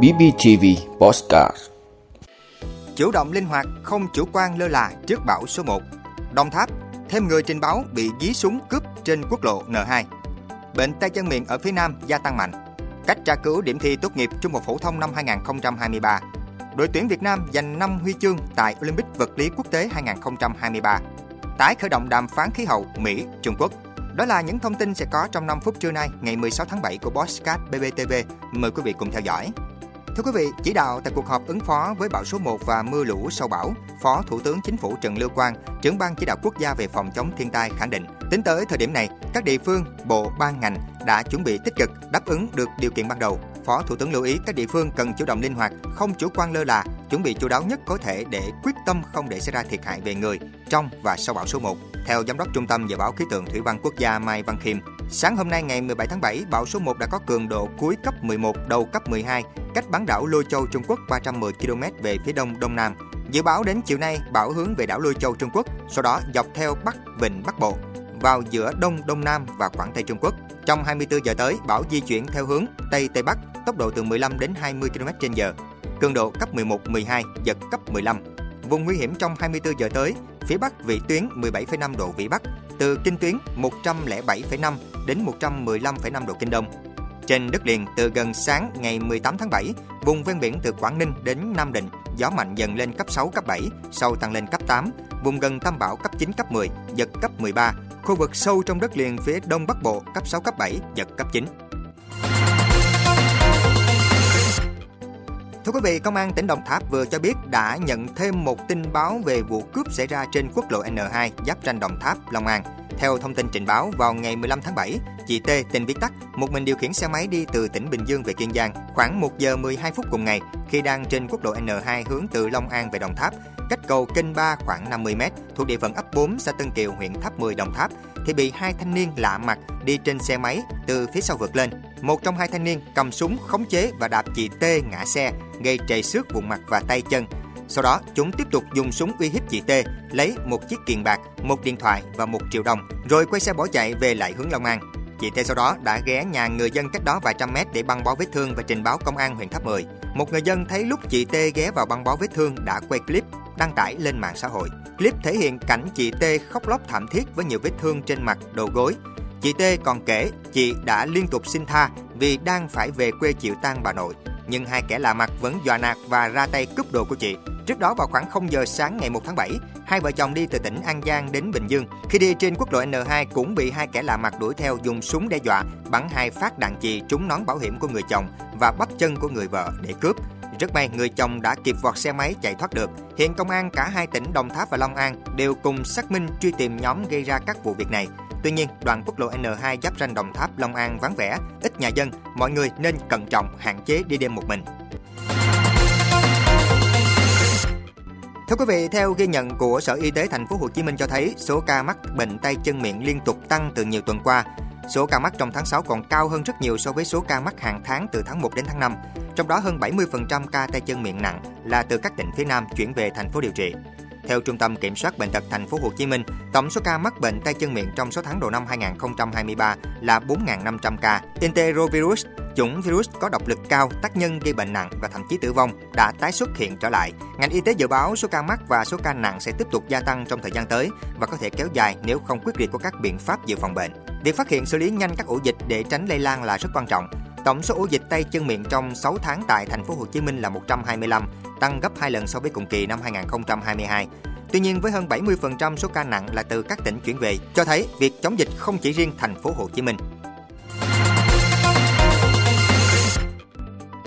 BBTV Postcard Chủ động linh hoạt, không chủ quan lơ là trước bão số 1. Đồng Tháp, thêm người trình báo bị dí súng cướp trên quốc lộ N2. Bệnh tay chân miệng ở phía Nam gia tăng mạnh. Cách tra cứu điểm thi tốt nghiệp trung học phổ thông năm 2023. Đội tuyển Việt Nam giành 5 huy chương tại Olympic vật lý quốc tế 2023. Tái khởi động đàm phán khí hậu Mỹ, Trung Quốc. Đó là những thông tin sẽ có trong 5 phút trưa nay, ngày 16 tháng 7 của Bosscat BBTV. Mời quý vị cùng theo dõi. Thưa quý vị, chỉ đạo tại cuộc họp ứng phó với bão số 1 và mưa lũ sau bão, Phó Thủ tướng Chính phủ Trần Lưu Quang, trưởng ban chỉ đạo quốc gia về phòng chống thiên tai khẳng định, tính tới thời điểm này, các địa phương, bộ, ban ngành đã chuẩn bị tích cực đáp ứng được điều kiện ban đầu. Phó Thủ tướng lưu ý các địa phương cần chủ động linh hoạt, không chủ quan lơ là, chuẩn bị chu đáo nhất có thể để quyết tâm không để xảy ra thiệt hại về người trong và sau bão số 1. Theo Giám đốc Trung tâm Dự báo Khí tượng Thủy văn Quốc gia Mai Văn Khiêm, sáng hôm nay ngày 17 tháng 7, bão số 1 đã có cường độ cuối cấp 11, đầu cấp 12, cách bán đảo Lôi Châu Trung Quốc 310 km về phía đông đông nam. Dự báo đến chiều nay, bão hướng về đảo Lôi Châu Trung Quốc, sau đó dọc theo Bắc Vịnh Bắc Bộ, vào giữa Đông Đông Nam và Quảng Tây Trung Quốc. Trong 24 giờ tới, bão di chuyển theo hướng Tây Tây Bắc, tốc độ từ 15 đến 20 km/h, cường độ cấp 11, 12, giật cấp 15. Vùng nguy hiểm trong 24 giờ tới, phía Bắc vị tuyến 17,5 độ vĩ Bắc, từ kinh tuyến 107,5 đến 115,5 độ kinh đông. Trên đất liền từ gần sáng ngày 18 tháng 7, vùng ven biển từ Quảng Ninh đến Nam Định, gió mạnh dần lên cấp 6, cấp 7, sau tăng lên cấp 8, vùng gần tâm bão cấp 9, cấp 10, giật cấp 13, khu vực sâu trong đất liền phía đông bắc bộ cấp 6, cấp 7, giật cấp 9. Thưa quý vị, Công an tỉnh Đồng Tháp vừa cho biết đã nhận thêm một tin báo về vụ cướp xảy ra trên quốc lộ N2 giáp ranh Đồng Tháp, Long An. Theo thông tin trình báo, vào ngày 15 tháng 7, chị T, tên viết tắt, một mình điều khiển xe máy đi từ tỉnh Bình Dương về Kiên Giang khoảng 1 giờ 12 phút cùng ngày khi đang trên quốc lộ N2 hướng từ Long An về Đồng Tháp, cách cầu kênh 3 khoảng 50 m thuộc địa phận ấp 4 xã Tân Kiều, huyện Tháp 10, Đồng Tháp thì bị hai thanh niên lạ mặt đi trên xe máy từ phía sau vượt lên. Một trong hai thanh niên cầm súng khống chế và đạp chị T ngã xe, gây trầy xước vùng mặt và tay chân. Sau đó, chúng tiếp tục dùng súng uy hiếp chị T, lấy một chiếc kiềng bạc, một điện thoại và một triệu đồng, rồi quay xe bỏ chạy về lại hướng Long An. Chị T sau đó đã ghé nhà người dân cách đó vài trăm mét để băng bó vết thương và trình báo công an huyện Tháp 10. Một người dân thấy lúc chị T ghé vào băng bó vết thương đã quay clip đăng tải lên mạng xã hội. Clip thể hiện cảnh chị T khóc lóc thảm thiết với nhiều vết thương trên mặt, đầu gối. Chị T còn kể chị đã liên tục xin tha vì đang phải về quê chịu tang bà nội, nhưng hai kẻ lạ mặt vẫn dọa nạt và ra tay cướp đồ của chị. Trước đó vào khoảng 0 giờ sáng ngày 1 tháng 7, hai vợ chồng đi từ tỉnh An Giang đến Bình Dương. Khi đi trên quốc lộ N2 cũng bị hai kẻ lạ mặt đuổi theo dùng súng đe dọa, bắn hai phát đạn chì trúng nón bảo hiểm của người chồng và bắp chân của người vợ để cướp. Rất may người chồng đã kịp vọt xe máy chạy thoát được. Hiện công an cả hai tỉnh Đồng Tháp và Long An đều cùng xác minh truy tìm nhóm gây ra các vụ việc này. Tuy nhiên, đoạn quốc lộ N2 giáp ranh Đồng Tháp, Long An vắng vẻ, ít nhà dân, mọi người nên cẩn trọng, hạn chế đi đêm một mình. Thưa quý vị, theo ghi nhận của Sở Y tế Thành phố Hồ Chí Minh cho thấy, số ca mắc bệnh tay chân miệng liên tục tăng từ nhiều tuần qua. Số ca mắc trong tháng 6 còn cao hơn rất nhiều so với số ca mắc hàng tháng từ tháng 1 đến tháng 5. Trong đó hơn 70% ca tay chân miệng nặng là từ các tỉnh phía Nam chuyển về thành phố điều trị. Theo Trung tâm Kiểm soát bệnh tật thành phố Hồ Chí Minh, tổng số ca mắc bệnh tay chân miệng trong 6 tháng đầu năm 2023 là 4.500 ca. Enterovirus, chủng virus có độc lực cao, tác nhân gây bệnh nặng và thậm chí tử vong đã tái xuất hiện trở lại. Ngành y tế dự báo số ca mắc và số ca nặng sẽ tiếp tục gia tăng trong thời gian tới và có thể kéo dài nếu không quyết liệt có các biện pháp dự phòng bệnh. Việc phát hiện xử lý nhanh các ổ dịch để tránh lây lan là rất quan trọng. Tổng số ổ dịch tay chân miệng trong 6 tháng tại thành phố Hồ Chí Minh là 125, tăng gấp 2 lần so với cùng kỳ năm 2022. Tuy nhiên với hơn 70% số ca nặng là từ các tỉnh chuyển về, cho thấy việc chống dịch không chỉ riêng thành phố Hồ Chí Minh.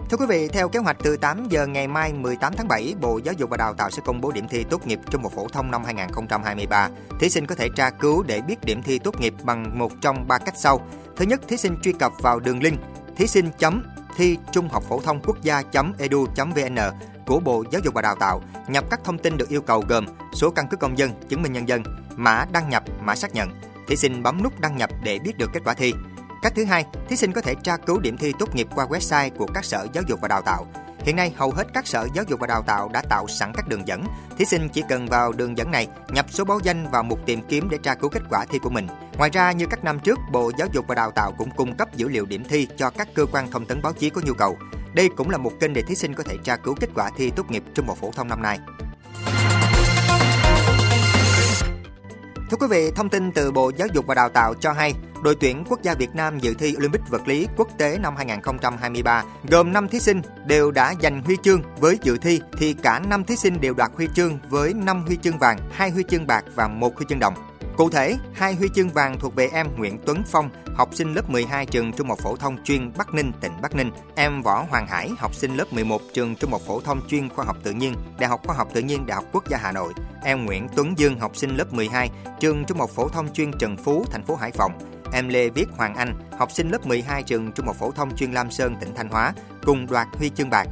Thưa quý vị, theo kế hoạch từ 8 giờ ngày mai 18 tháng 7, Bộ Giáo dục và Đào tạo sẽ công bố điểm thi tốt nghiệp trung học phổ thông năm 2023. Thí sinh có thể tra cứu để biết điểm thi tốt nghiệp bằng một trong ba cách sau. Thứ nhất, thí sinh truy cập vào đường link thí sinh chấm thi trung học phổ thông quốc gia edu vn của Bộ Giáo dục và Đào tạo nhập các thông tin được yêu cầu gồm số căn cước công dân, chứng minh nhân dân, mã đăng nhập, mã xác nhận. Thí sinh bấm nút đăng nhập để biết được kết quả thi. Cách thứ hai, thí sinh có thể tra cứu điểm thi tốt nghiệp qua website của các sở giáo dục và đào tạo. Hiện nay, hầu hết các sở giáo dục và đào tạo đã tạo sẵn các đường dẫn. Thí sinh chỉ cần vào đường dẫn này, nhập số báo danh vào mục tìm kiếm để tra cứu kết quả thi của mình. Ngoài ra, như các năm trước, Bộ Giáo dục và Đào tạo cũng cung cấp dữ liệu điểm thi cho các cơ quan thông tấn báo chí có nhu cầu. Đây cũng là một kênh để thí sinh có thể tra cứu kết quả thi tốt nghiệp trung học phổ thông năm nay. Thưa quý vị, thông tin từ Bộ Giáo dục và Đào tạo cho hay, đội tuyển quốc gia Việt Nam dự thi Olympic vật lý quốc tế năm 2023 gồm 5 thí sinh đều đã giành huy chương với dự thi thì cả 5 thí sinh đều đoạt huy chương với 5 huy chương vàng, 2 huy chương bạc và 1 huy chương đồng. Cụ thể, hai huy chương vàng thuộc về em Nguyễn Tuấn Phong, học sinh lớp 12 trường Trung học phổ thông chuyên Bắc Ninh, tỉnh Bắc Ninh, em Võ Hoàng Hải, học sinh lớp 11 trường Trung học phổ thông chuyên Khoa học tự nhiên, Đại học Khoa học tự nhiên Đại học Quốc gia Hà Nội, em Nguyễn Tuấn Dương, học sinh lớp 12 trường Trung học phổ thông chuyên Trần Phú, thành phố Hải Phòng, em Lê Viết Hoàng Anh, học sinh lớp 12 trường Trung học phổ thông chuyên Lam Sơn, tỉnh Thanh Hóa, cùng đoạt huy chương bạc.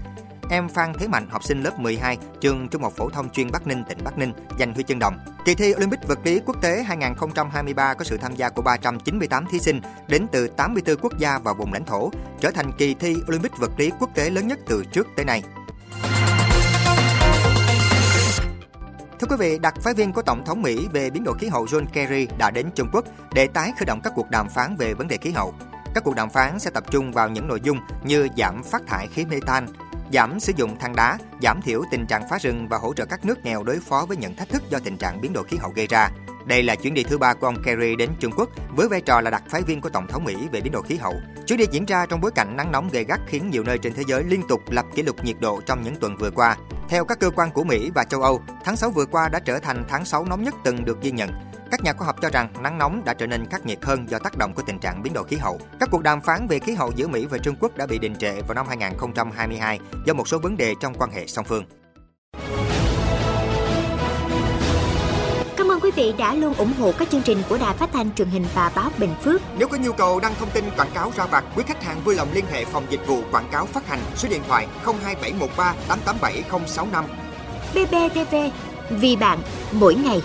Em Phan Thế Mạnh, học sinh lớp 12, trường Trung học phổ thông chuyên Bắc Ninh, tỉnh Bắc Ninh, giành huy chương đồng. Kỳ thi Olympic vật lý quốc tế 2023 có sự tham gia của 398 thí sinh đến từ 84 quốc gia và vùng lãnh thổ, trở thành kỳ thi Olympic vật lý quốc tế lớn nhất từ trước tới nay. Thưa quý vị, đặc phái viên của Tổng thống Mỹ về biến đổi khí hậu John Kerry đã đến Trung Quốc để tái khởi động các cuộc đàm phán về vấn đề khí hậu. Các cuộc đàm phán sẽ tập trung vào những nội dung như giảm phát thải khí mê tan giảm sử dụng than đá, giảm thiểu tình trạng phá rừng và hỗ trợ các nước nghèo đối phó với những thách thức do tình trạng biến đổi khí hậu gây ra. Đây là chuyến đi thứ ba của ông Kerry đến Trung Quốc với vai trò là đặc phái viên của Tổng thống Mỹ về biến đổi khí hậu. Chuyến đi diễn ra trong bối cảnh nắng nóng gay gắt khiến nhiều nơi trên thế giới liên tục lập kỷ lục nhiệt độ trong những tuần vừa qua. Theo các cơ quan của Mỹ và châu Âu, tháng 6 vừa qua đã trở thành tháng 6 nóng nhất từng được ghi nhận. Các nhà khoa học cho rằng nắng nóng đã trở nên khắc nghiệt hơn do tác động của tình trạng biến đổi khí hậu. Các cuộc đàm phán về khí hậu giữa Mỹ và Trung Quốc đã bị đình trệ vào năm 2022 do một số vấn đề trong quan hệ song phương. Cảm ơn quý vị đã luôn ủng hộ các chương trình của Đài Phát thanh truyền hình và báo Bình Phước. Nếu có nhu cầu đăng thông tin quảng cáo ra vặt, quý khách hàng vui lòng liên hệ phòng dịch vụ quảng cáo phát hành số điện thoại 02713 887065. BBTV, vì bạn, mỗi ngày.